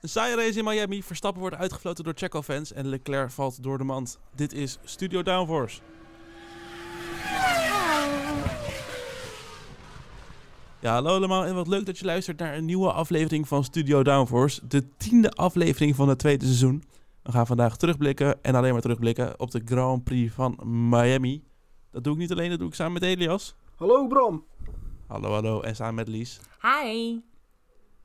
Een saaie race in Miami. Verstappen wordt uitgefloten door Checo-fans en Leclerc valt door de mand. Dit is Studio Downforce. Ja, hallo allemaal en wat leuk dat je luistert naar een nieuwe aflevering van Studio Downforce. De tiende aflevering van het tweede seizoen. We gaan vandaag terugblikken en alleen maar terugblikken op de Grand Prix van Miami. Dat doe ik niet alleen, dat doe ik samen met Elias. Hallo Bram. Hallo, hallo. En samen met Lies. Hi.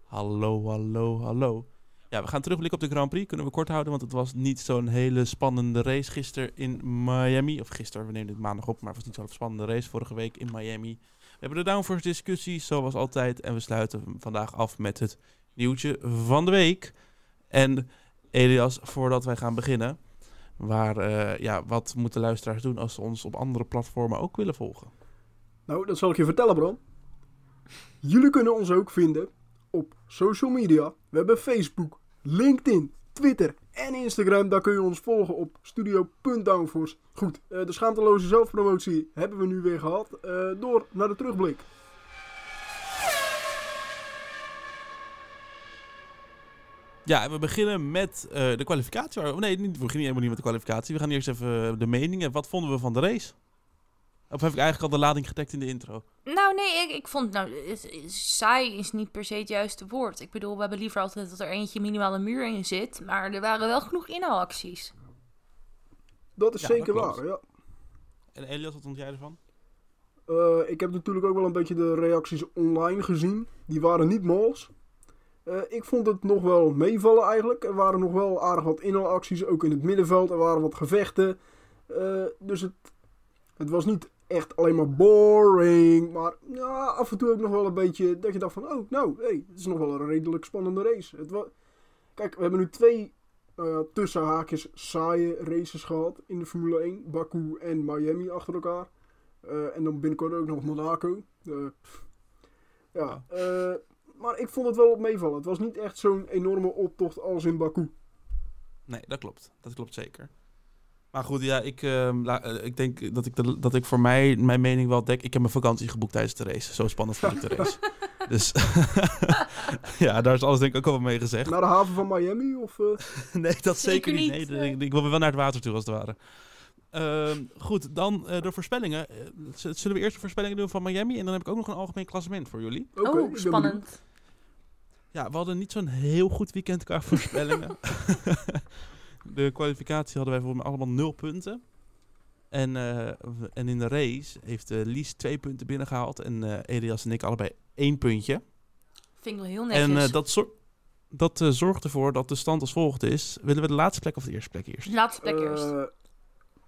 Hallo, hallo, hallo. Ja, we gaan terugblikken op de Grand Prix. Kunnen we kort houden, want het was niet zo'n hele spannende race gisteren in Miami. Of gisteren, we nemen dit maandag op, maar het was niet zo'n spannende race vorige week in Miami. We hebben de downforce discussie, zoals altijd. En we sluiten vandaag af met het nieuwtje van de week. En Elias, voordat wij gaan beginnen, waar, eh, ja, wat moeten luisteraars doen als ze ons op andere platformen ook willen volgen? Nou, dat zal ik je vertellen, Bram. Jullie kunnen ons ook vinden op social media. We hebben Facebook, LinkedIn, Twitter en Instagram. Daar kun je ons volgen op studio.downforce. Goed, eh, de schaamteloze zelfpromotie hebben we nu weer gehad. Eh, door naar de terugblik. Ja, en we beginnen met eh, de kwalificatie. Oh, nee, we beginnen helemaal niet met de kwalificatie. We gaan eerst even de meningen. Wat vonden we van de race? Of heb ik eigenlijk al de lading getekt in de intro? Nou, nee, ik, ik vond, nou, saai is niet per se het juiste woord. Ik bedoel, we hebben liever altijd dat er eentje minimaal een muur in zit. Maar er waren wel genoeg inhaalacties. Dat is Ja, zeker waar, ja. En Elias, wat vond jij ervan? Eh, ik heb natuurlijk ook wel een beetje de reacties online gezien. Die waren niet mals. Eh, ik vond het nog wel meevallen eigenlijk. Er waren nog wel aardig wat inhaalacties, ook in het middenveld. Er waren wat gevechten. Eh, dus het, het was niet echt alleen maar boring. Maar ja, af en toe ook nog wel een beetje dat je dacht van... Oh, nou, hey, het is nog wel een redelijk spannende race. Het wa- Kijk, we hebben nu twee tussen haakjes saaie races gehad in de Formule 1. Baku en Miami achter elkaar. Eh, en dan binnenkort ook nog Monaco. Eh, ja, maar ik vond het wel op meevallen. Het was niet echt zo'n enorme optocht als in Baku. Nee, dat klopt. Dat klopt zeker. Maar goed, ja, ik, ehm, la- eh, ik denk dat ik, de, dat ik voor mij mijn mening wel dek. Ik heb mijn vakantie geboekt tijdens de race. Zo spannend vond ik de race. dus ja, daar is alles denk ik ook al wel mee gezegd. Naar de haven van Miami? Of, eh, Nee, dat zeker, Zeker niet. Nee, nee. ik, ik wil wel naar het water toe als het ware. Ehm, goed, dan eh, de voorspellingen. Z- zullen we eerst de voorspellingen doen van Miami? En dan heb ik ook nog een algemeen klassement voor jullie. oké, oh, spannend. Ja, we hadden niet zo'n heel goed weekend qua voorspellingen. De kwalificatie hadden wij volgens mij allemaal nul punten. En, eh, en in de race heeft eh, Lies twee punten binnengehaald. En eh, Elias en ik allebei één puntje. Vind ik wel heel netjes. En eh, dat, zor- dat zorgt ervoor dat de stand als volgt is. Willen we de laatste plek of de eerste plek eerst? Laatste plek eerst.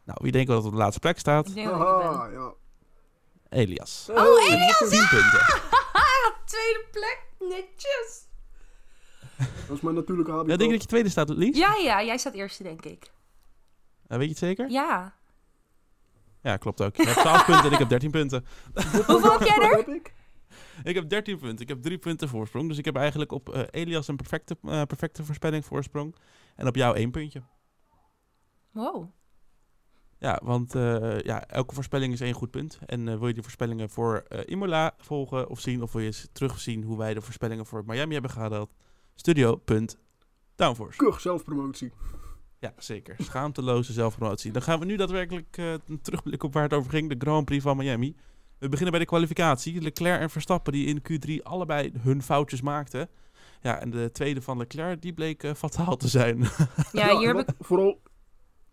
Nou, wie denkt wel dat op de laatste plek staat? Ik ja. Elias. Oh, Met 10 punten. Tweede plek, netjes. Dat is mijn natuurlijke habitat. Ja, denk je dat je tweede staat, Lies? Ja, ja, jij staat eerste, denk ik. Weet je het zeker? Ja. Ja, klopt ook. Je hebt 12 punten en ik heb 13 punten. Hoeveel heb jij er? heb ik? Ik heb 13 punten. Ik heb 3 punten voorsprong. Dus ik heb eigenlijk op eh, Elias een perfecte, eh, perfecte voorspelling voorsprong. En op jou één puntje. Wow. Ja, want eh, ja, elke voorspelling is één goed punt. En eh, wil je die voorspellingen voor eh, Imola volgen of zien... of wil je eens terugzien hoe wij de voorspellingen voor Miami hebben gehaald... Studio.downforce. Kug zelfpromotie. Ja, zeker. Schaamteloze zelfpromotie. Dan gaan we nu daadwerkelijk eh een terugblik op waar het over ging. De Grand Prix van Miami. We beginnen bij de kwalificatie. Leclerc en Verstappen die in Q3 allebei hun foutjes maakten. Ja, en de tweede van Leclerc, die bleek eh, fataal te zijn. Ja, hier heb ik... Vooral,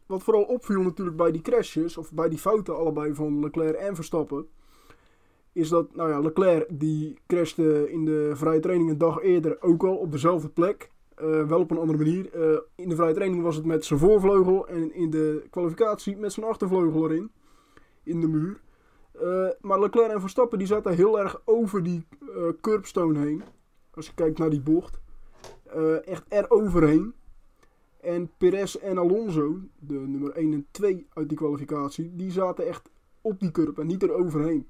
wat vooral opviel natuurlijk bij die crashes, of bij die fouten allebei van Leclerc en Verstappen, is dat, nou ja, Leclerc die crashte in de vrije training een dag eerder ook al op dezelfde plek. Eh, wel op een andere manier. Eh, in de vrije training was het met zijn voorvleugel en in de kwalificatie met zijn achtervleugel erin. In de muur. Eh, maar Leclerc en Verstappen die zaten heel erg over die curbstone heen. Als je kijkt naar die bocht. Echt er overheen. En Perez en Alonso, de nummer 1 en 2 uit die kwalificatie, die zaten echt op die curb en niet eroverheen.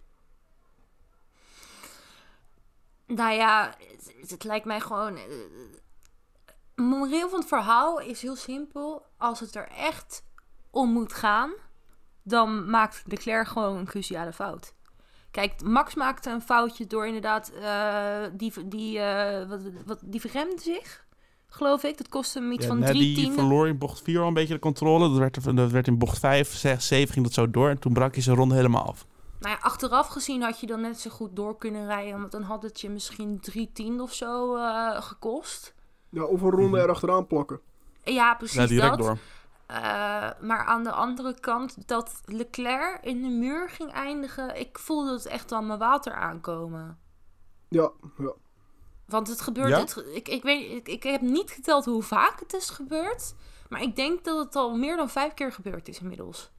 Nou ja, het, het lijkt mij gewoon... Het moreel van het verhaal is heel simpel. Als het er echt om moet gaan, dan maakt Leclerc gewoon een cruciale fout. Kijk, Max maakte een foutje door inderdaad... eh, die die, eh, wat, wat, die verremde zich. geloof ik. Dat kostte hem iets Ja, van drie tienden. verloor in bocht 4 al een beetje de controle. Dat werd, dat werd in bocht 5, 6, 7 ging dat zo door. En toen brak hij zijn ronde helemaal af. Nou ja, achteraf gezien had je dan net zo goed door kunnen rijden. Want dan had het je misschien drie tienden of zo eh, gekost. Ja, of een ronde Mhm. erachteraan plakken. Ja, precies Ja, direct dat. door. Eh, maar aan de andere kant, dat Leclerc in de muur ging eindigen, ik voelde het echt aan mijn water aankomen. Ja, ja. Want het gebeurt, Ja? het, ik, ik, weet, ik, ik heb niet geteld hoe vaak het is gebeurd. Maar ik denk dat het al meer dan vijf keer gebeurd is inmiddels.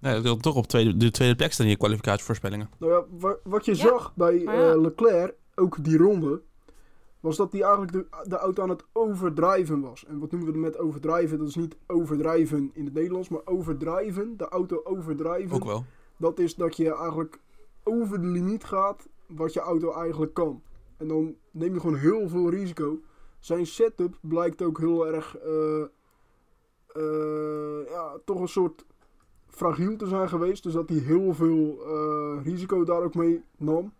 Nee, dat wil toch op tweede, de tweede plek staan in je kwalificatievoorspellingen. Nou ja, wa- wat je Ja, zag bij ja. eh, Leclerc, ook die ronde, was dat hij eigenlijk de, de auto aan het overdrijven was. En wat noemen we met overdrijven? Dat is niet overdrijven in het Nederlands, maar overdrijven. De auto overdrijven. Ook wel. Dat is dat je eigenlijk over de limiet gaat wat je auto eigenlijk kan. En dan neem je gewoon heel veel risico. Zijn setup blijkt ook heel erg, eh, eh, ja, toch een soort fragiel te zijn geweest. Dus dat hij heel veel eh, risico daar ook mee nam.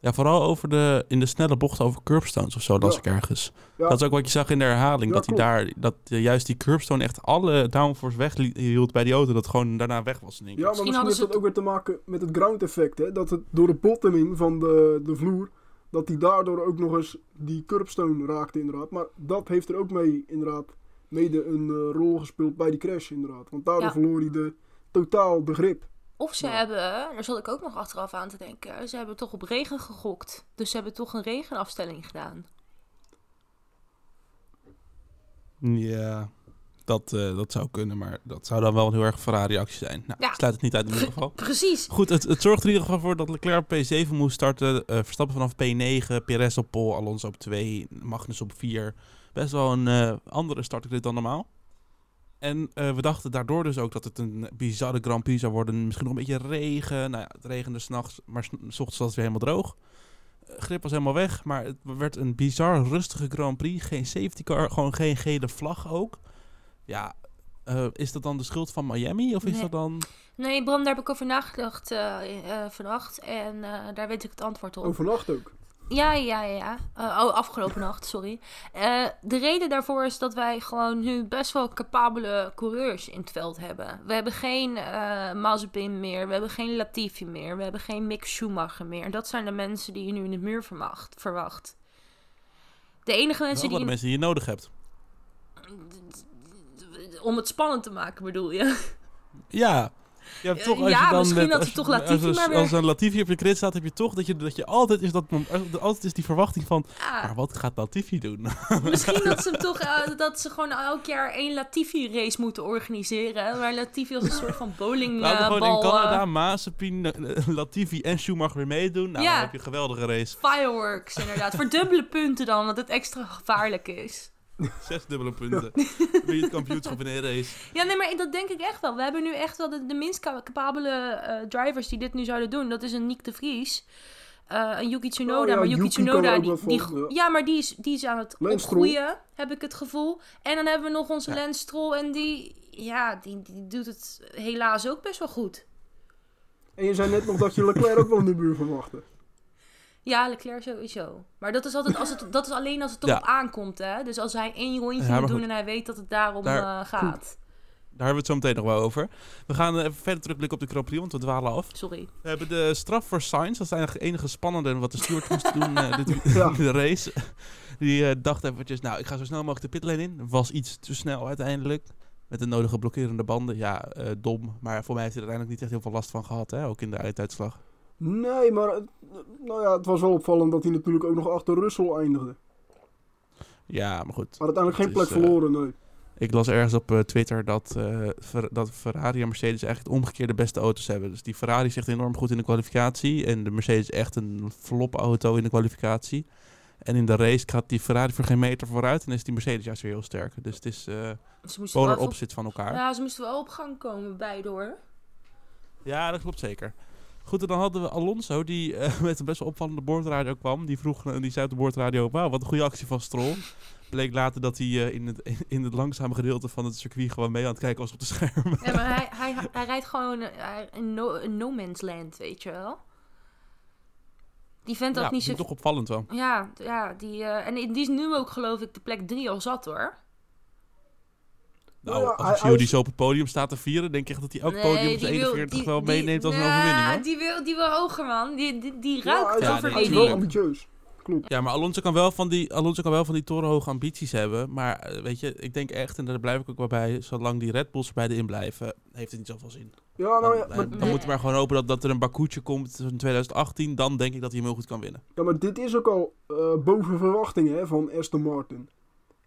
Ja, vooral over de, in de snelle bochten over curbstones of zo, las Ja. ik ergens. Ja, Dat is ook wat je zag in de herhaling. Ja, dat hij daar, dat eh, juist die curbstone echt alle downforce weghield bij die auto. Dat gewoon daarna weg was. In één keer. ja maar misschien hadden heeft dat ook weer te maken met het ground effect. Hè? Dat het door de bottoming van de, de vloer, dat hij daardoor ook nog eens die curbstone raakte inderdaad. Maar dat heeft er ook mee inderdaad mede een eh, rol gespeeld bij die crash inderdaad. Want daardoor Ja. verloor hij de, totaal de grip. Of ze Ja. hebben, daar zat ik ook nog achteraf aan te denken, ze hebben toch op regen gegokt. Dus ze hebben toch een regenafstelling gedaan. Ja, dat, eh, dat zou kunnen. Maar dat zou dan wel een heel erg Ferrari-actie zijn. Nou, Ja. sluit het niet uit in ieder geval. Precies. Goed, het, het zorgt er in ieder geval voor dat Leclerc op P7 moest starten. eh, Verstappen vanaf P9, Perez op pol, Alonso op 2, Magnus op 4. Best wel een eh, andere startgrid dan normaal. En we dachten daardoor dus ook dat het een bizarre Grand Prix zou worden. Misschien nog een beetje regen. Nou ja, het regende s'nachts, maar s- ochtends was het weer helemaal droog. Grip was helemaal weg, maar het werd een bizar rustige Grand Prix. Geen safety car, gewoon geen gele vlag ook. Ja, eh, is dat dan de schuld van Miami? Of is Nee. dat dan... Nee, Bram, daar heb ik over nagedacht eh, vannacht. En eh, daar weet ik het antwoord op. Overnacht ook. Ja, ja, ja. ja. Eh, oh, afgelopen nacht, sorry. Eh, de reden daarvoor is dat wij gewoon nu best wel capabele coureurs in het veld hebben. We hebben geen eh Mazepin meer, we hebben geen Latifi meer, we hebben geen Mick Schumacher meer. Dat zijn de mensen die je nu in de muur verwacht. verwacht. De enige Wel mensen wel die... de mensen die je nodig hebt. Om het spannend te maken, bedoel je? Ja. Je hebt Eh, toch, als ja, je dan misschien met- had als hij je- toch Latifi als, maar weer- Als een Latifi op je grid staat, heb je toch dat je, dat je altijd is dat altijd is die verwachting van, Ja. maar wat gaat Latifi doen? Misschien dat ze hem toch eh, dat ze gewoon elk jaar één Latifi-race moeten organiseren. Waar Latifi als een soort van bowlingbal. Laten we gewoon in Canada, Mazepin, eh, Latifi en Schumacher weer meedoen. Nou, Ja. dan heb je een geweldige race. Fireworks, inderdaad. Voor dubbele punten dan, want het extra gevaarlijk is. Zes dubbele punten. Wie het kampioenschap in een race. Ja, nee, maar dat denk ik echt wel. We hebben nu echt wel de, de minst ca- capabele eh, drivers die dit nu zouden doen. Dat is een Nick de Vries. eh, een Yuki Tsunoda. Oh ja, maar Yuki Tsunoda, die, die, ja. ja, maar die is, die is aan het opgroeien, heb ik het gevoel. En dan hebben we nog onze Ja. Lance Stroll en die, ja, die, die doet het helaas ook best wel goed. En je zei net nog dat je Leclerc ook wel in de buurt verwachtte. Ja, Leclerc sowieso. Maar dat is, altijd als het, dat is alleen als het Ja. erop aankomt, hè. Dus als hij één rondje Ja, moet doen goed. en hij weet dat het daarom Daar- eh, gaat. Daar hebben we het zo meteen nog wel over. We gaan eh, even verder terugblikken op de Grand Prix, want we dwalen af. Sorry. We hebben de straf voor Sainz. Dat is eigenlijk het enige spannende wat de steward moest doen eh, dit, Ja. de race. Die eh, dacht eventjes, nou, ik ga zo snel mogelijk de pitlane in. Was iets te snel uiteindelijk. Met de nodige blokkerende banden. Ja, eh, dom. Maar voor mij heeft hij er uiteindelijk niet echt heel veel last van gehad, hè? ook in de einduitslag. Nee, maar het- nou ja, het was wel opvallend dat hij natuurlijk ook nog achter Russell eindigde. Ja, maar goed. Maar uiteindelijk geen plek is, eh, verloren, nee. Ik las ergens op eh, Twitter dat, eh, Fer- dat Ferrari en Mercedes eigenlijk het omgekeerde beste auto's hebben. Dus die Ferrari is echt enorm goed in de kwalificatie. En de Mercedes is echt een flop auto in de kwalificatie. En in de race gaat die Ferrari voor geen meter vooruit. En is die Mercedes juist weer heel sterk. Dus het is eh Ze moesten polar opposite van elkaar. Ja. Ja, ze moesten wel op gang komen, beide hoor. dat klopt zeker. Goed, en dan hadden we Alonso, die eh, met een best wel opvallende boordradio kwam. Die vroeg, eh, die zei op de boordradio, wauw, wat een goede actie van Stroll. Bleek later dat hij eh, in, het, in het langzame gedeelte van het circuit gewoon mee aan het kijken was op de schermen. Ja, maar hij, hij, hij rijdt gewoon in no, in no man's land, weet je wel. Die vent Ja, ook niet zo... toch opvallend wel. Ja, ja die, en die is nu ook geloof ik de plek 3 al zat hoor. Nou, ja, als die is- zo op het podium staat te vieren, denk ik echt dat hij ook Nee, podium wil- 41 die- wel die- meeneemt als een Ja, overwinning hoor. Die wil, die wil hoger man. Die, die, die Ja, ruikt Ja, hij is overwinning. wel ambitieus. Klopt. Ja, maar Alonso kan wel van die, Alonso kan wel van die torenhoge ambities hebben. Maar eh, weet je, ik denk echt, en daar blijf ik ook wel bij, zolang die Red Bulls erbij in blijven, heeft het niet zoveel zin. Ja, Dan, nou ja, maar, dan Nee. moeten we maar gewoon hopen dat, dat er een Bakuutje komt in 2018. Dan denk ik dat hij hem heel goed kan winnen. ja, maar dit is ook al eh, boven verwachtingen hè, van Aston Martin.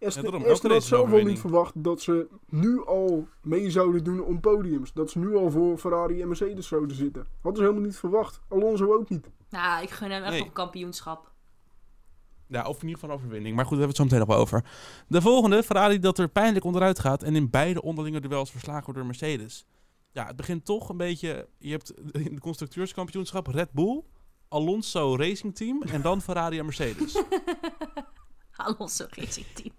Aston race had zelf al niet verwacht dat ze nu al mee zouden doen om podiums. Dat ze nu al voor Ferrari en Mercedes zouden zitten. Hadden ze helemaal niet verwacht. Alonso ook niet. Nou, ik gun hem echt Nee. nog een kampioenschap. Ja, of in ieder geval een overwinning. Maar goed, daar hebben we het zo meteen nog wel over. De volgende, Ferrari dat er pijnlijk onderuit gaat en in beide onderlinge duels verslagen wordt door Mercedes. Ja, het begint toch een beetje... Je hebt in de constructeurskampioenschap Red Bull, Alonso Racing Team en dan Ferrari en Mercedes. Alonso Racing Team.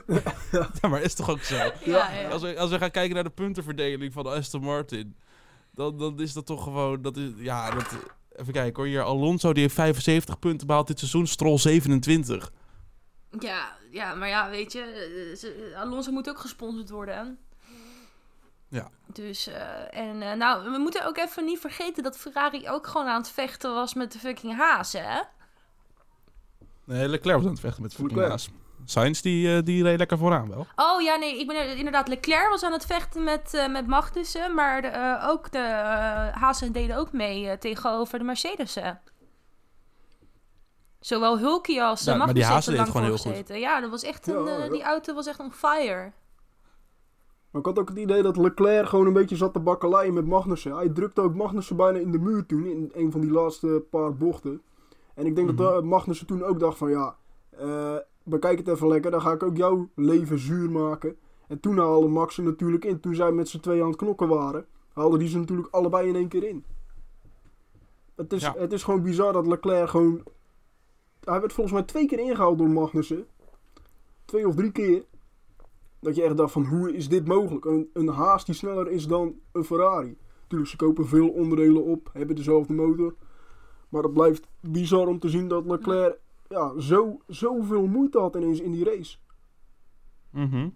ja, maar is toch ook zo? Ja, ja. Als we, als we gaan kijken naar de puntenverdeling van Aston Martin, dan, dan is dat toch gewoon... Dat is, ja, dat, even kijken hoor. Hier, Alonso die heeft 75 punten behaald dit seizoen, Stroll 27. Ja, ja, maar ja, weet je, eh, Alonso moet ook gesponsord worden. hè? Ja. Dus, eh, en eh, nou, we moeten ook even niet vergeten dat Ferrari ook gewoon aan het vechten was met de fucking Haas, hè? Nee, Leclerc was aan het vechten met fucking Leclerc. Haas. Sainz die, eh, die reed lekker vooraan wel. Oh ja, nee, ik ben er- inderdaad, Leclerc was aan het vechten met, eh met Magnussen, maar de, eh, ook de eh Haasen deden ook mee eh, tegenover de Mercedes'en. Zowel Hulkie als Ja, uh, maar die Magnussen deed gewoon heel gezeten. Ja, dat was echt een, Ja, eh, ja. die auto was echt on fire. Maar ik had ook het idee dat Leclerc gewoon een beetje zat te bakkeleien met Magnussen. Hij drukte ook Magnussen bijna in de muur toen, in een van die laatste paar bochten. En ik denk Mhm. dat eh, Magnussen toen ook dacht van ja, eh, bekijk het even lekker, dan ga ik ook jouw leven zuur maken. En toen haalde Max er natuurlijk in, toen zij met z'n tweeën aan het knokken waren, haalden die ze natuurlijk allebei in één keer in. Het is, Ja. het is gewoon bizar dat Leclerc gewoon... Hij werd volgens mij twee keer ingehaald door Magnussen. Twee of drie keer. Dat je echt dacht van hoe is dit mogelijk? Een, een Haas die sneller is dan een Ferrari. Natuurlijk, ze kopen veel onderdelen op, hebben dezelfde motor. Maar het blijft bizar om te zien dat Leclerc ja, zo, zoveel moeite had ineens in die race. Mhm.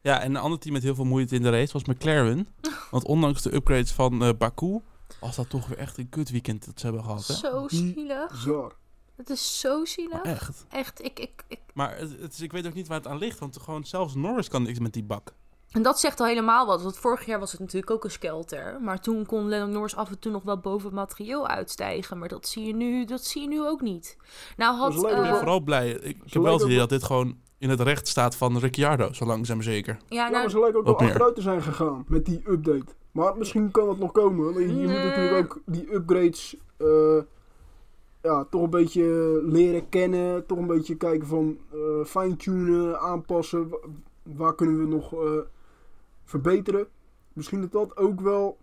Ja, en een ander team met heel veel moeite in de race was McLaren. Want ondanks de upgrades van eh, Baku, was dat toch weer echt een kut weekend dat ze hebben gehad. Hè? Zo zielig. Bizar. Het is zo zielig. Echt. Echt, ik, ik, ik... Maar het, het is, ik weet ook niet waar het aan ligt, want gewoon zelfs Norris kan niks met die bak. En dat zegt al helemaal wat. Want vorig jaar was het natuurlijk ook een skelter. Maar toen kon Lennon Norris af en toe nog wel boven het materieel uitstijgen. Maar dat zie je nu, dat zie je nu ook niet. Nou had... Leuk, Ik ben eh, vooral blij. Ik, ik heb wel het lijken idee ook dat dit gewoon in het recht staat van Ricciardo, zo langzaam maar zeker. ja, Ja, nou, maar ze lijken ook wel meer. achteruit te zijn gegaan met die update. Maar misschien kan dat nog komen. Je Nee. moet natuurlijk ook die upgrades eh, ja, toch een beetje leren kennen. Toch een beetje kijken van eh, fine-tunen, aanpassen. Wa- Waar kunnen we nog eh, verbeteren? Misschien dat dat ook wel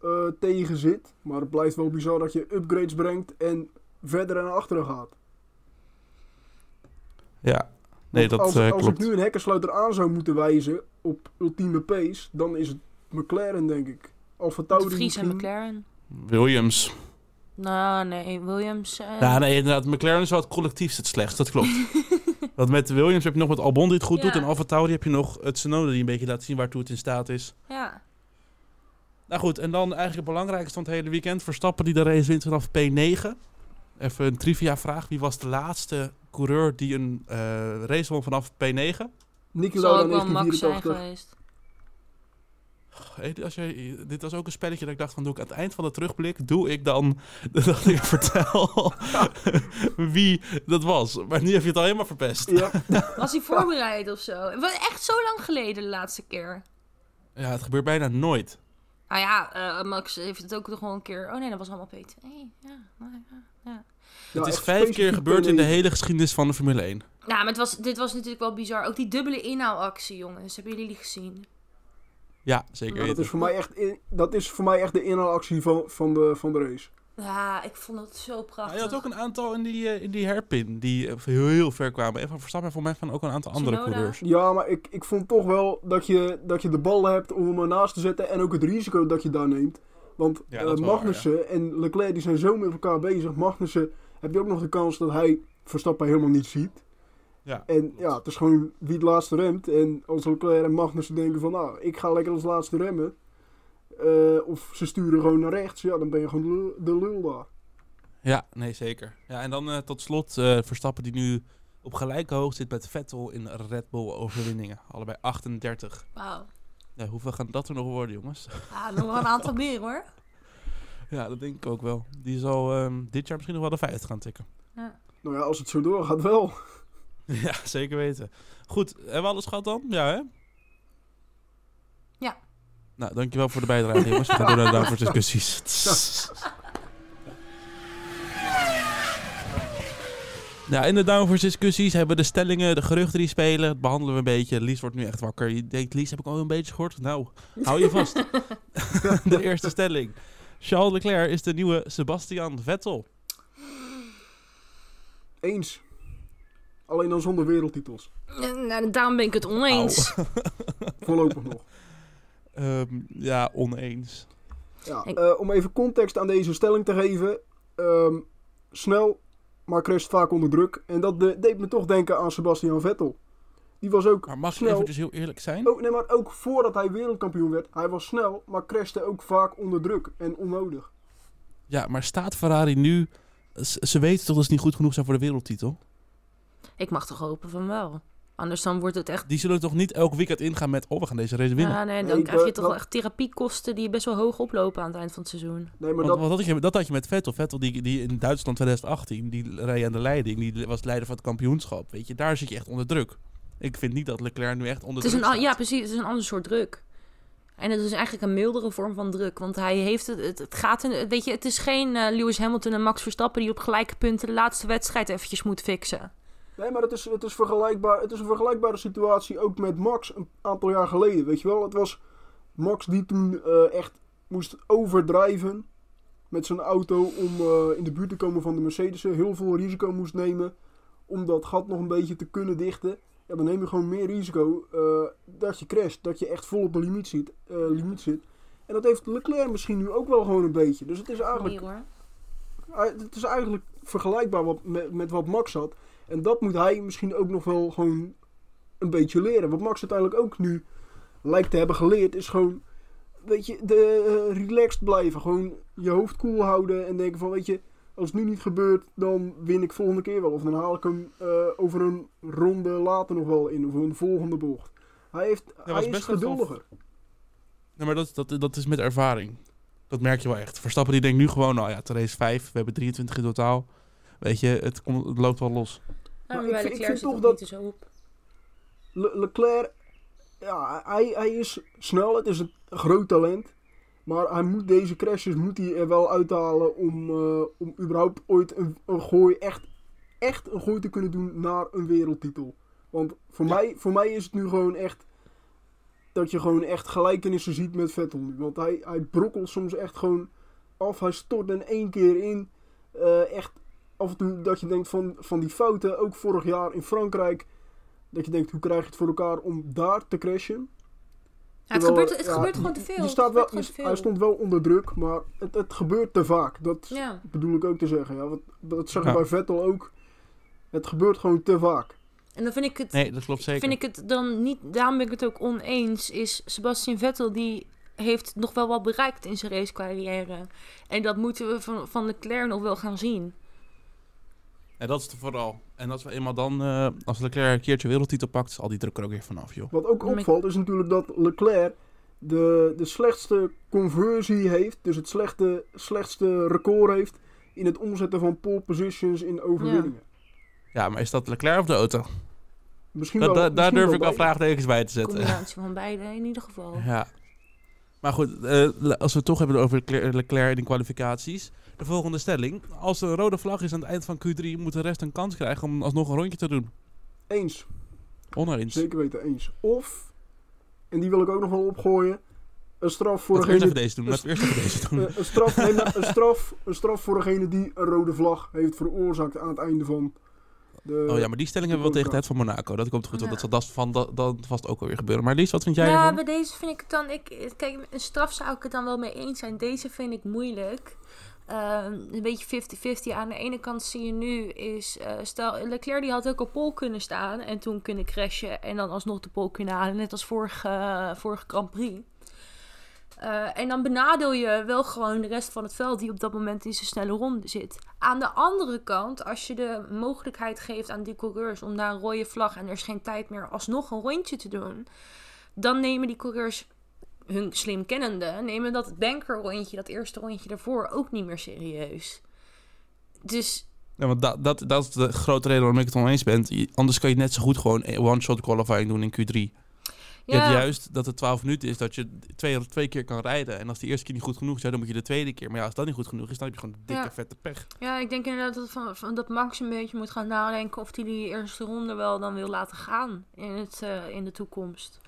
eh, tegen zit. Maar het blijft wel bizar dat je upgrades brengt en verder en naar achteren gaat. Ja, nee, Want dat als, eh, als klopt. ik nu een hekkersluiter aan zou moeten wijzen op ultieme pace, dan is het McLaren, denk ik. Alfa de Tauri Vries en misschien. McLaren. Williams. Nou, nee, Williams... Ja, nee, inderdaad. McLaren is wel het collectiefst het slechtst, dat klopt. Want met Williams heb je nog met Albon die het goed doet. En Alfa Tauri heb je nog het Tsunoda die een beetje laat zien waartoe het in staat is. ja. Nou goed, en dan eigenlijk het belangrijkste van het hele weekend. Verstappen die de race wint vanaf P9. Even een trivia vraag. Wie was de laatste coureur die een eh, race won vanaf P9? Niki Zal Lauda ook wel Max zijn 1984. Hey, als jij, dit was ook een spelletje dat ik dacht van doe ik aan het eind van de terugblik doe ik dan dat ik vertel wie dat was. Maar nu heb je het al helemaal verpest. Ja, Was hij voorbereid of zo? Het was echt zo lang geleden de laatste keer. Ja, het gebeurt bijna nooit. Nou ja, eh, Max heeft het ook nog wel een keer... Oh nee, dat was allemaal Peter. Nee, ja, nou ja, het is echt vijf keer gebeurd in de P9. hele geschiedenis van de Formule 1. Nou, maar het was, dit was natuurlijk wel bizar. Ook die dubbele inhaalactie, jongens. Hebben jullie die gezien? Ja, zeker Ja, dat, is voor mij echt, in- dat is voor mij echt de inhaalactie van, van, de, van de race. Ja, ik vond het zo prachtig. je had ook een aantal in die, eh, in die herpin die eh, heel, heel ver kwamen. En van Verstappen en voor mij van ook een aantal andere coureurs. Ja, maar ik, ik vond toch wel dat je, dat je de bal hebt om hem ernaast te zetten. En ook het risico dat je daar neemt. Want Ja, eh, dat Magnussen en Leclerc die zijn zo met elkaar bezig. Magnussen heb je ook nog de kans dat hij Verstappen helemaal niet ziet. Ja. En ja, het is gewoon wie het laatste remt. En als Leclerc en Magnussen denken van nou, ik ga lekker als laatste remmen. eh, of ze sturen gewoon naar rechts. Ja, dan ben je gewoon de lul, de lul daar. Ja, nee, zeker. Ja, en dan eh, tot slot eh, Verstappen die nu op gelijke hoogte zit met Vettel in Red Bull overwinningen. Allebei 38. Wauw. Ja, hoeveel gaan dat er nog worden, jongens? Ja, nog wel een aantal meer hoor. ja, dat denk ik ook wel. Die zal ehm, dit jaar misschien nog wel de 50 gaan tikken. Ja. Nou ja, als het zo doorgaat wel. ja, zeker weten. Goed, hebben we alles gehad dan? Ja, hè? Ja. Nou, dankjewel voor de bijdrage, jongens. We gaan door naar de downforce discussies. Ja, in de downforce discussies hebben we de stellingen, de geruchten die spelen. Dat behandelen we een beetje. Lies wordt nu echt wakker. Je denkt, Lies, heb ik al een beetje gehoord? Nou, hou je vast. de eerste stelling. Charles Leclerc is de nieuwe Sebastian Vettel. Eens. Alleen dan zonder wereldtitels. Nou, daarom ben ik het oneens. Voorlopig nog. Ehm, ja, oneens. Ja, Ik- eh, om even context aan deze stelling te geven. Ehm, snel, maar crasht vaak onder druk. En dat de- deed me toch denken aan Sebastian Vettel. Die was ook Maar mag ik snel. even dus heel eerlijk zijn? Ook, nee, maar ook voordat hij wereldkampioen werd. Hij was snel, maar crashte ook vaak onder druk. En onnodig. Ja, maar staat Ferrari nu... Ze weten toch dat ze niet goed genoeg zijn voor de wereldtitel? Ik mag toch hopen van wel. Anders dan wordt het echt... Die zullen toch niet elk weekend ingaan met... Oh, we gaan deze race winnen. Ja, nee, dan Nee, krijg je dat- toch dat- wel echt therapiekosten die best wel hoog oplopen aan het eind van het seizoen. Nee, maar Want, dat, wat had je, dat had je met Vettel. Vettel die, die in Duitsland 2018, die reed aan de leiding. Die was leider van het kampioenschap. Weet je, daar zit je echt onder druk. Ik vind niet dat Leclerc nu echt onder Het is een, druk staat. ja, precies. Het is een ander soort druk. En het is eigenlijk een mildere vorm van druk. Want hij heeft het... Het, het gaat... In, weet je, het is geen eh, Lewis Hamilton en Max Verstappen... die op gelijke punten de laatste wedstrijd eventjes moet fixen. Nee, maar het is, het, is vergelijkbaar, het is een vergelijkbare situatie ook met Max een aantal jaar geleden. Weet je wel, het was Max die toen eh, echt moest overdrijven met zijn auto om eh, in de buurt te komen van de Mercedes. Heel veel risico moest nemen om dat gat nog een beetje te kunnen dichten. Ja, dan neem je gewoon meer risico eh, dat je crasht, dat je echt vol op de limiet zit, limiet zit. En dat heeft Leclerc misschien nu ook wel gewoon een beetje. Dus het is eigenlijk Nee hoor. hij- het is eigenlijk vergelijkbaar wat, met, met wat Max had. En dat moet hij misschien ook nog wel gewoon een beetje leren. Wat Max uiteindelijk ook nu lijkt te hebben geleerd, is gewoon, weet je, de, eh, relaxed blijven. Gewoon je hoofd koel houden en denken van, weet je, als het nu niet gebeurt, dan win ik volgende keer wel. Of dan haal ik hem eh, over een ronde later nog wel in, of een volgende bocht. Hij, heeft, was hij is geduldiger. Nee, maar dat, dat, dat is met ervaring. Dat merk je wel echt. Verstappen die denkt nu gewoon, nou ja, het race 5. We hebben 23 in totaal. Weet je, het, komt, het loopt wel los. Nou, vind- ik Leclerc vind zit toch het dat- niet zo op. Le- Leclerc, ja, hij, hij is snel. Het is een groot talent. Maar hij moet deze crashes moet hij er wel uithalen om, eh, om überhaupt ooit een, een gooi, echt, echt een gooi te kunnen doen naar een wereldtitel. Want voor, Ja. mij, voor mij is het nu gewoon echt dat je gewoon echt gelijkenissen ziet met Vettel. Want hij, hij brokkelt soms echt gewoon af. Hij stort in één keer in. Eh, echt af en toe dat je denkt van, van die fouten, ook vorig jaar in Frankrijk. Dat je denkt, hoe krijg je het voor elkaar om daar te crashen? Ja, het Terwijl, gebeurt, het ja, gebeurt gewoon te veel. Je Het staat wel, je- hij stond wel onder druk, maar het, het gebeurt te vaak. Dat Ja. bedoel ik ook te zeggen. Ja. Wat, dat zeg Ja. bij Vettel ook. Het gebeurt gewoon te vaak. En dan vind ik het... Nee, dat klopt zeker. Vind ik het dan niet... Daarom ben ik het ook oneens. Is Sebastian Vettel die heeft nog wel wat bereikt in zijn racecarrière. En dat moeten we van, van Leclerc nog wel gaan zien. En dat is het vooral. En als we eenmaal dan, eh, als Leclerc een keertje wereldtitel pakt, is al die druk er ook weer vanaf, joh. Wat ook opvalt is natuurlijk dat Leclerc de, de slechtste conversie heeft. Dus het slechte, slechtste record heeft in het omzetten van pole positions in overwinningen. Ja, maar is dat Leclerc of de auto? Misschien Da- wel, da- daar misschien durf ik wel vraagtekens bij te zetten. Combinatie van beide in ieder geval. Ja. Maar goed, eh, als we het toch hebben over Leclerc, in de kwalificaties. De volgende stelling. Als er een rode vlag is aan het eind van Q3, moet de rest een kans krijgen om alsnog een rondje te doen. Eens. Oneens. Zeker weten, eens. Of, en die wil ik ook nog wel opgooien, een straf voor Laten we eerst degene... even deze doen. We eerst even deze doen. eh, een, straf, nee, een, straf, een straf voor degene die een rode vlag heeft veroorzaakt aan het einde van De, Oh ja, maar die stelling hebben we wel tegen het van Monaco. Dat komt goed, want dat zal dat van dat, dat vast ook alweer gebeuren. Maar Lies, wat vind jij ja, ervan? bij deze vind ik het dan... Ik, kijk, een straf zou ik het dan wel mee eens zijn. Deze vind ik moeilijk. Ehm, een beetje 50-50. Aan de ene kant zie je nu is... eh, stel, Leclerc die had ook op pol kunnen staan en toen kunnen crashen... en dan alsnog de pol kunnen halen, net als vorige, vorige Grand Prix. Eh, en dan benadeel je wel gewoon de rest van het veld die op dat moment in zijn snelle ronde zit. Aan de andere kant, als je de mogelijkheid geeft aan die coureurs om naar een rode vlag en er is geen tijd meer alsnog een rondje te doen, dan nemen die coureurs hun slim kennende, nemen dat banker rondje, dat eerste rondje daarvoor ook niet meer serieus. Dus Ja, want dat, dat, dat is de grote reden waarom ik het oneens ben. Anders kan je net zo goed gewoon one-shot qualifying doen in Q3. Je hebt ja, juist dat het 12 minuten is dat je twee, twee keer kan rijden. En als die eerste keer niet goed genoeg is, ja, dan moet je de tweede keer. Maar ja, als dat niet goed genoeg is, dan heb je gewoon dikke Ja. vette pech. ja, ik denk inderdaad dat, van, van, dat Max een beetje moet gaan nadenken of hij die eerste ronde wel dan wil laten gaan in, het, eh, in de toekomst.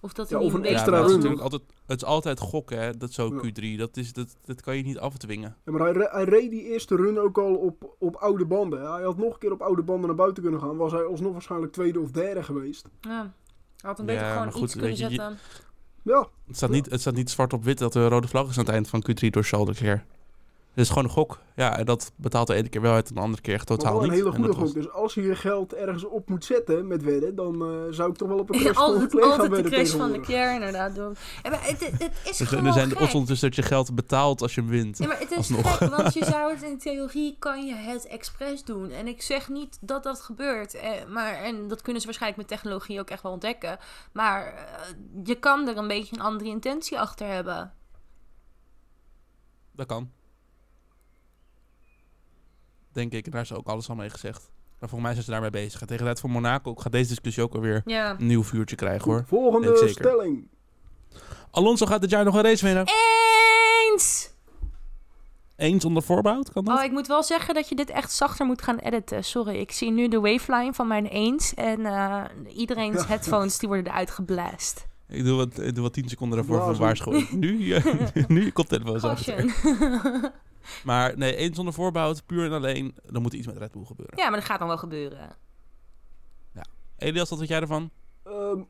Of dat hij Ja, of een beetje extra ja, het is run. natuurlijk altijd, het is altijd gokken, hè. Dat is zo Ja. Q3. Dat, is, dat, dat kan je niet afdwingen. Ja, maar hij, re- hij reed die eerste run ook al op, op oude banden. Hij had nog een keer op oude banden naar buiten kunnen gaan. Was hij alsnog waarschijnlijk tweede of derde geweest. Ja. Had een beetje gewoon goed, iets kunnen je- zetten. Ja, Het staat, niet, het staat niet zwart op wit dat er een rode vlag is aan het eind van Q3 door Charles Leclerc. Het is gewoon een gok. Ja, en dat betaalt de ene keer wel uit en de andere keer echt totaal wel een niet. hele goede was- gok. Dus als je je geld ergens op moet zetten met wedden, dan eh, zou ik toch wel op een crash van altijd Leclerc gaan altijd de crash van tegenwoordig. Leclerc inderdaad doen. Ja, maar het, het, het is Dus gewoon er zijn de gek. odds ondertussen dat je geld betaalt als je hem wint. Ja, maar het is Alsnog. gek, want je zou het in theorie kan je het expres doen. En ik zeg niet dat dat gebeurt. Eh, maar, en dat kunnen ze waarschijnlijk met technologie ook echt wel ontdekken. Maar eh, je kan er een beetje een andere intentie achter hebben. Dat kan. Denk ik. En daar is ook alles al mee gezegd. Maar volgens mij zijn ze daarmee bezig. En tegen de tijd van Monaco gaat deze discussie ook alweer Ja. een nieuw vuurtje krijgen hoor. Volgende stelling. Alonso gaat dit jaar nog een race winnen. Eens! Eens onder voorbehoud, kan dat? Oh, ik moet wel zeggen dat je dit echt zachter moet gaan editen. Sorry, ik zie nu de waveline van mijn eens. En eh iedereen's headphones die worden eruit geblast. Ik doe wat, ik doe wat 10 seconden daarvoor voor waarschuwing. Nu, ja, nu je koptelefoon zo. Caution. Maar nee, eens zonder voorbehoud, puur en alleen, dan moet er iets met Red Bull gebeuren. ja, maar dat gaat dan wel gebeuren. Elias, wat vind jij ervan? Ehm,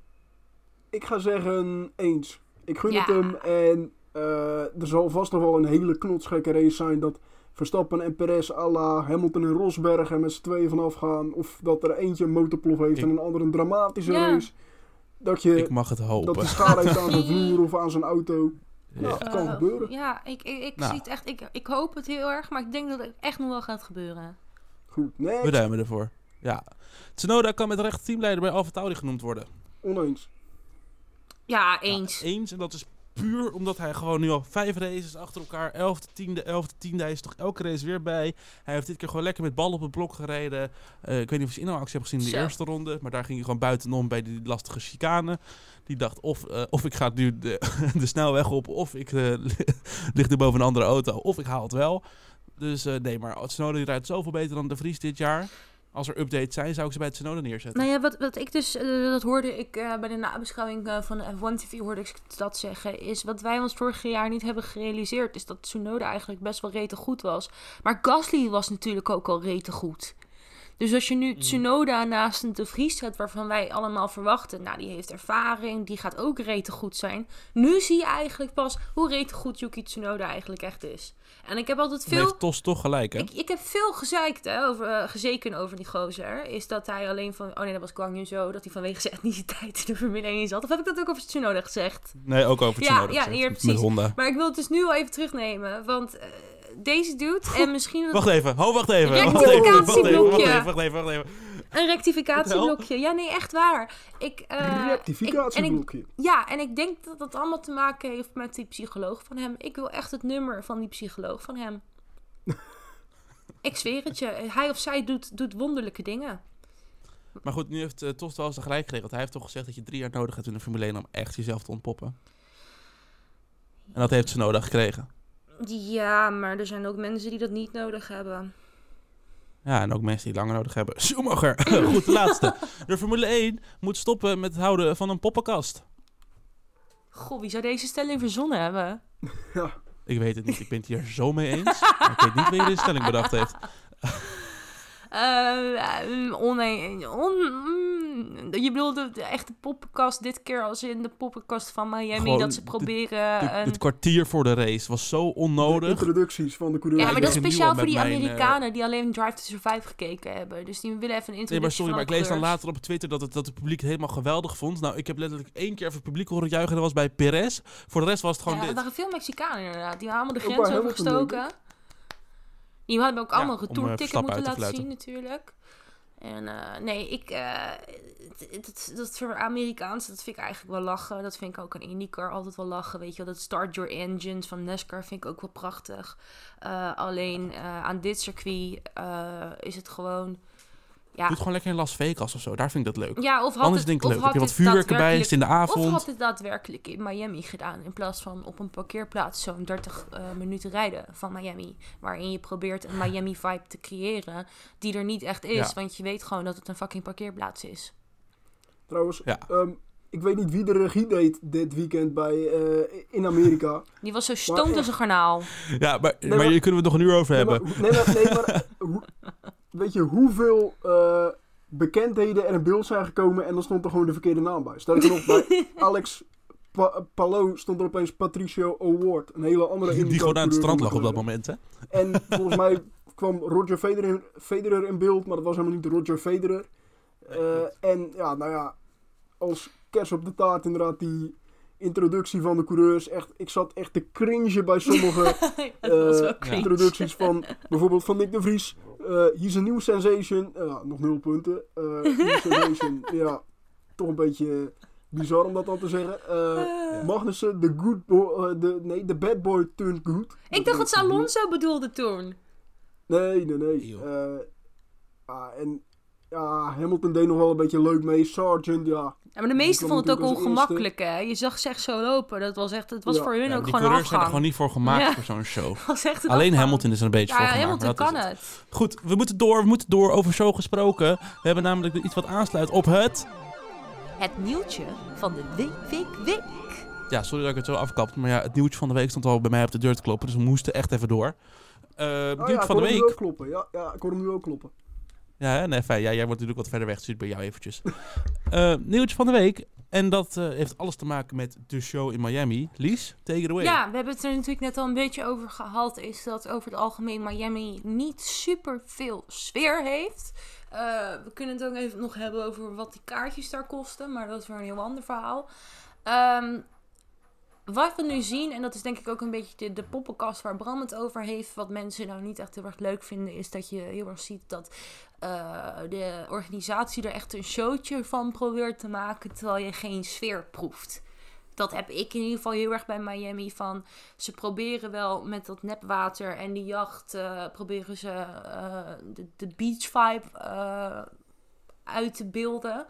ik ga zeggen eens. Ik gun Ja. het hem. En eh, er zal vast nog wel een hele knotsgekke race zijn dat Verstappen en Perez à la Hamilton en Rosberg er met z'n tweeën vanaf gaan. Of dat er eentje een motorplof heeft Ik- en een ander een dramatische Ja. race. Dat je Ik mag het dat hopen. hij schade heeft aan zijn vloer of aan zijn auto. Ja. Ja. kan Eh, gebeuren. Ja, ik, ik, ik Nou. zie het echt. Ik, ik hoop het heel erg, maar ik denk dat het echt nog wel gaat gebeuren. Goed, We next. duimen ervoor. Ja. Tsunoda kan met recht teamleider bij Alfa Tauri genoemd worden. Oneens. Ja, eens. Ja, eens. En dat is puur omdat hij gewoon nu al vijf races achter elkaar, elfde, tiende, elfde, tiende, hij is toch elke race weer bij. Hij heeft dit keer gewoon lekker met bal op het blok gereden. Eh, ik weet niet of je zijn inhaalactie hebt gezien in de Zo. eerste ronde, maar daar ging hij gewoon buitenom bij die lastige chicane. Die dacht of, eh, of ik ga nu de, de snelweg op, of ik eh, lig er boven een andere auto, of ik haal het wel. Dus nee, maar die rijdt zoveel beter dan de Vries dit jaar. Als er updates zijn, zou ik ze bij Tsunoda neerzetten. Nou ja, wat, wat ik dus, eh, dat hoorde ik eh, bij de nabeschouwing eh, van F1 TV hoorde ik dat zeggen, is wat wij ons vorig jaar niet hebben gerealiseerd, is dat Tsunoda eigenlijk best wel rete goed was. Maar Gasly was natuurlijk ook al rete goed. Dus als je nu Tsunoda naast een De Vries zet, waarvan wij allemaal verwachten, nou die heeft ervaring, die gaat ook rete goed zijn. Nu zie je eigenlijk pas hoe rete goed Yuki Tsunoda eigenlijk echt is. En ik heb altijd veel... heeft Tos toch gelijk, hè? Ik, ik heb veel gezeikt, hè, over, eh, gezeken over die gozer. Is dat hij alleen van... Oh nee, dat was Guang Yu zo. Dat hij vanwege zijn etniciteit in de Formule 1 zat. Of heb ik dat ook over Tsunoda gezegd? Nee, ook over Ja, Tsunoda. ja, gezegd, hier, met precies. Honda. Maar ik wil het dus nu al even terugnemen. Want eh, deze dude en misschien... dat- Wacht even, ho, wacht even. Even, Rectificatieblokje. wacht even, wacht even, wacht. Een rectificatieblokje. Ja, nee, echt waar. Ik, eh, ik- en ik, Rectificatieblokje. ja, en ik denk dat dat allemaal te maken heeft met die psycholoog van hem. Ik wil echt het nummer van die psycholoog van hem. ik zweer het je. Hij of zij doet, doet wonderlijke dingen. Maar goed, nu heeft uh, Tos wel eens gelijk geregeld. Hij heeft toch gezegd dat je drie jaar nodig hebt in de Formule 1 om echt jezelf te ontpoppen. En dat heeft ze nodig gekregen. Ja, maar er zijn ook mensen die dat niet nodig hebben. Ja, en ook mensen die langer nodig hebben. Schumacher. Goed, de laatste. De Formule 1 moet stoppen met het houden van een poppenkast. Goh, wie zou deze stelling verzonnen hebben? Ja. Ik weet het niet. Ik ben het hier zo mee eens. Maar ik weet niet wie deze stelling bedacht heeft. Eh, eh, oneen- on, mm, je bedoelt de, de echte poppenkast dit keer als in de poppenkast van Miami. Gewoon dat ze de- proberen De- een... het kwartier voor de race was zo De onnodig. introducties van de coureurs. Ja, maar dat is speciaal al voor die mijn, eh, Amerikanen die alleen Drive to Survive gekeken hebben. Dus die willen even een introductie Nee, maar sorry, van maar ik lees dan later op Twitter dat het, dat het publiek het helemaal geweldig vond. Nou, ik heb letterlijk één keer even het publiek horen juichen. Dat was bij Perez. Voor de rest was het gewoon Ja, er dit. waren veel Mexicanen inderdaad. Die waren allemaal de grens overgestoken. Die hadden ook Ja, allemaal eh, retourticket Verstappen moeten laten zien natuurlijk. En eh, nee, ik... eh, dat voor Amerikaans, dat vind ik eigenlijk wel lachen. Dat vind ik ook aan IndyCar altijd wel lachen. Weet je wel, dat Start Your Engines van NASCAR vind ik ook wel prachtig. Eh, alleen aan dit circuit is het gewoon... Ja, Doe het gewoon lekker in Las Vegas of zo. Daar vind ik dat leuk. ja, of had Anders het, denk ik of leuk. Heb had je wat vuurwerk erbij? Is in de of avond? had het daadwerkelijk in Miami gedaan in plaats van op een parkeerplaats zo'n 30 eh, minuten rijden van Miami. Waarin je probeert een Miami vibe te creëren die er niet echt is. Ja. Want je weet gewoon dat het een fucking parkeerplaats is. Trouwens, Ja. ehm, ik weet niet wie de regie deed dit weekend bij, eh, in Amerika. Die was zo stoned als een garnaal. Ja, maar, Nee, maar maar- hier kunnen we het nog een uur over Nee, hebben. maar, nee, maar, nee, maar eh, hoe- weet je hoeveel eh, bekendheden er in beeld zijn gekomen en dan stond er gewoon de verkeerde naam bij. Sterker nog, bij Alex Pa- Palou stond er opeens Patricio Award, een hele andere Die gewoon aan het strand lag op dat moment. hè? En volgens mij kwam Roger Federer, Federer in beeld, maar dat was helemaal niet Roger Federer. Eh, en ja, nou ja, als kers op de taart inderdaad die introductie van de coureurs. Echt, ik zat echt te cringen bij sommige eh, cringe. introducties van bijvoorbeeld van Nick de Vries. Eh hier is een nieuw sensation. Ja, nog nul punten. Eh nieuw sensation. Ja, toch een beetje bizar om dat dan te zeggen. Eh Magnussen, de good boy, eh, de, nee, de bad boy turned good. Ik dacht dat ze Alonso bedoelde toen. Nee, nee, nee. Eh, ah, en ja, Hamilton deed nog wel een beetje leuk mee. Sargent, ja. Ja, maar de meesten vonden het ook ongemakkelijk, hè. Je zag ze echt zo lopen. Dat was echt, het was Ja. voor hun Ja, ook die gewoon een coureurs zijn er afgang. gewoon niet voor gemaakt Ja. voor zo'n show. Het was echt een Alleen afgang. Hamilton is er een beetje voor Ja, gemaakt. Hamilton kan het. het. Goed, we moeten door. We moeten door over show gesproken. We hebben namelijk iets wat aansluit op het... Het nieuwtje van de week, week, week. Ja, sorry dat ik het zo afkap. Maar ja, het nieuwtje van de week stond al bij mij op de deur te kloppen. Dus we moesten echt even door. Eh Oh, nieuwtje ja, ik van de hoor hem nu week. ook kloppen. Ja, ja, ik hoor hem nu ook kloppen. Ja, nee, fijn. Ja, jij wordt natuurlijk wat verder weg. Dus bij jou eventjes. Eh, nieuwtje van de week. En dat eh, heeft alles te maken met de show in Miami. Lies, take it away. Ja, we hebben het er natuurlijk net al een beetje over gehad. Is dat over het algemeen Miami niet super veel sfeer heeft. Eh, we kunnen het ook even nog hebben over wat die kaartjes daar kosten. Maar dat is weer een heel ander verhaal. Ehm, wat we nu zien, en dat is denk ik ook een beetje de, poppenkast waar Bram het over heeft. Wat mensen nou niet echt heel erg leuk vinden, is dat je heel erg ziet dat eh, de organisatie er echt een showtje van probeert te maken. Terwijl je geen sfeer proeft. Dat heb ik in ieder geval heel erg bij Miami. Van ze proberen wel met dat nepwater en die jacht. eh, proberen ze eh, de, de beach vibe uit te beelden.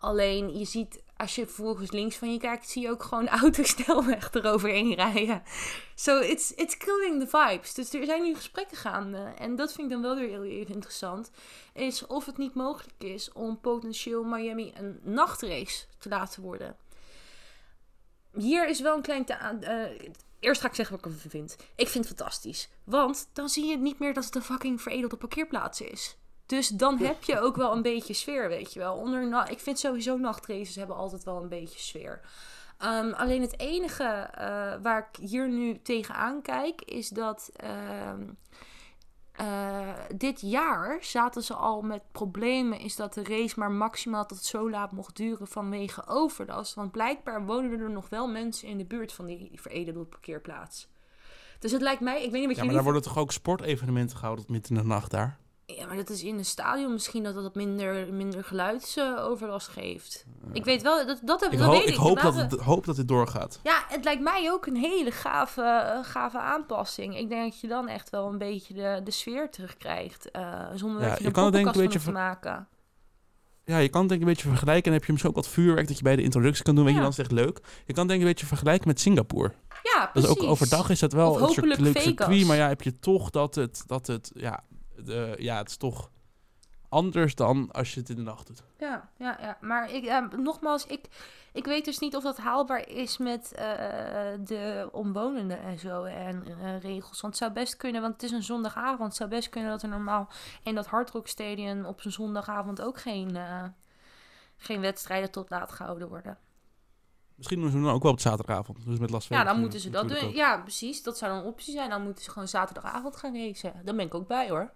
Alleen je ziet, als je vervolgens links van je kijkt, zie je ook gewoon auto's snelweg eroverheen rijden. So it's, it's killing the vibes. Dus er zijn nu gesprekken gaande. En dat vind ik dan wel weer heel, interessant. Is of het niet mogelijk is om potentieel Miami een nachtrace te laten worden. Hier is wel een klein... eh, eerst ga ik zeggen wat ik ervan vind. Ik vind het fantastisch. Want dan zie je niet meer dat het een fucking veredelde parkeerplaats is. Dus dan heb je ook wel een beetje sfeer, weet je wel. Onder ik vind sowieso nachtraces hebben altijd wel een beetje sfeer. Ehm, alleen het enige eh, waar ik hier nu tegenaan kijk, is dat ehm, eh, dit jaar zaten ze al met problemen. Is dat de race maar maximaal tot zo laat mocht duren vanwege overlast. Want blijkbaar wonen er nog wel mensen in de buurt van die veredelde parkeerplaats. Dus het lijkt mij, ik weet niet wat Ja, jullie maar daar worden toch ook sportevenementen gehouden tot midden in de nacht daar? Ja, maar dat is in een stadion misschien dat het minder, minder geluidsoverlast geeft. Ik weet wel, dat, dat, heb, Ik, dat hoop- weet ik ik. hoop, dat het, hoop dat dit doorgaat. Ja, het lijkt mij ook een hele gave, eh, gave aanpassing. Ik denk dat je dan echt wel een beetje de, de sfeer terugkrijgt. eh, zonder Ja, dat je je kan een het denk ik een beetje te maken. Ja, je kan het denk ik een beetje vergelijken. En dan heb je misschien ook wat vuurwerk dat je bij de introductie kan doen. Weet je, dan is het echt leuk. Je kan het denk ik een beetje vergelijken met Singapore. Ja, Dat precies. is ook overdag is het wel Of een soort leuk circuit. Maar ja, heb je toch dat het, dat het, ja, de, ja, het is toch anders dan als je het in de nacht doet. Ja, ja, ja. Maar ik, nogmaals, ik, ik weet dus niet of dat haalbaar is met eh, de omwonenden en zo en eh, regels. Want het zou best kunnen, want het is een zondagavond. Het zou best kunnen dat er normaal in dat Hard Rock Stadium op een zondagavond ook geen, eh, geen wedstrijden tot laat gehouden worden. Misschien doen ze dan ook wel op zaterdagavond. Dus met Las Vegas. Ja, dan moeten ze dat doen. ook. Ja, precies. Dat zou dan een optie zijn. Dan moeten ze gewoon zaterdagavond gaan racen. Daar ben ik ook bij hoor.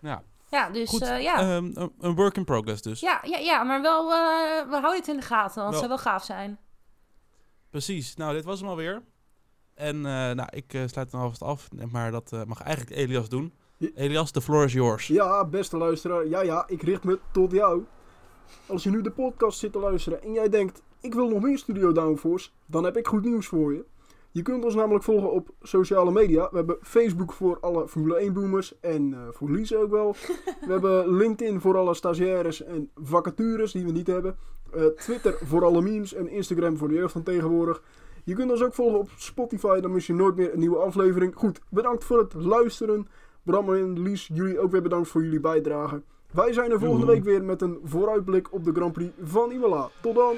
Ja, Ja, dus goed. eh, ja. Ehm, een- work in progress dus. ja, ja, ja, maar wel, eh, we houden het in de gaten, want het Wel. zou wel gaaf zijn. Precies. Nou, dit was hem alweer. En eh, nou, ik eh, sluit hem alvast af. Maar dat eh, mag eigenlijk Elias doen. Elias, the floor is yours. Ja, beste luisteraar. Ja, ja, ik richt me tot jou. Als je nu de podcast zit te luisteren en jij denkt, ik wil nog meer Studio Downforce, dan heb ik goed nieuws voor je. Je kunt ons namelijk volgen op sociale media. We hebben Facebook voor alle Formule 1 boomers en eh, voor Lies ook wel. We hebben LinkedIn voor alle stagiaires en vacatures die we niet hebben. Eh, Twitter voor alle memes en Instagram voor de jeugd van tegenwoordig. Je kunt ons ook volgen op Spotify, dan mis je nooit meer een nieuwe aflevering. Goed, bedankt voor het luisteren. Bram en Lies, jullie ook weer bedankt voor jullie bijdrage. Wij zijn er volgende week weer met een vooruitblik op de Grand Prix van Imola. Tot dan!